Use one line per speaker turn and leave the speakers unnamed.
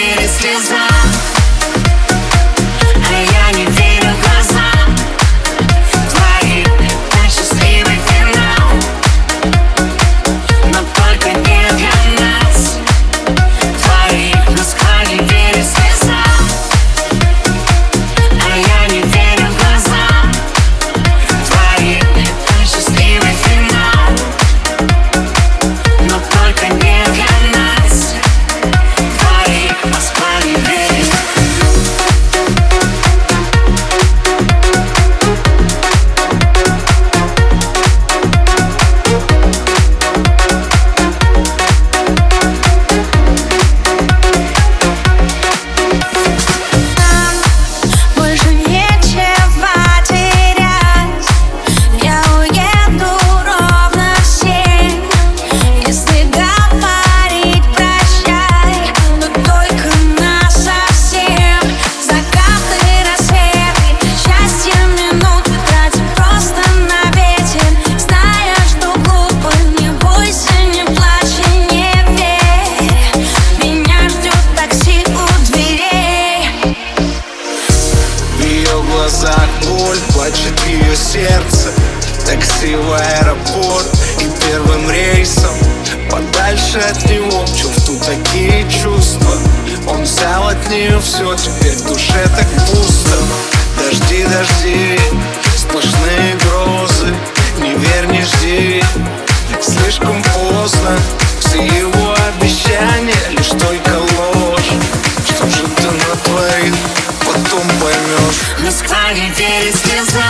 через слеза
такси в аэропорт И первым рейсом. Подальше от него Чувству такие чувства? Он взял от нее все, теперь в душе так пусто. Дожди, дожди, сплошные грозы Не верь, не жди, слишком поздно Все его обещания лишь только ложь. Что же ты натворил, потом поймешь
Москва не верит слезам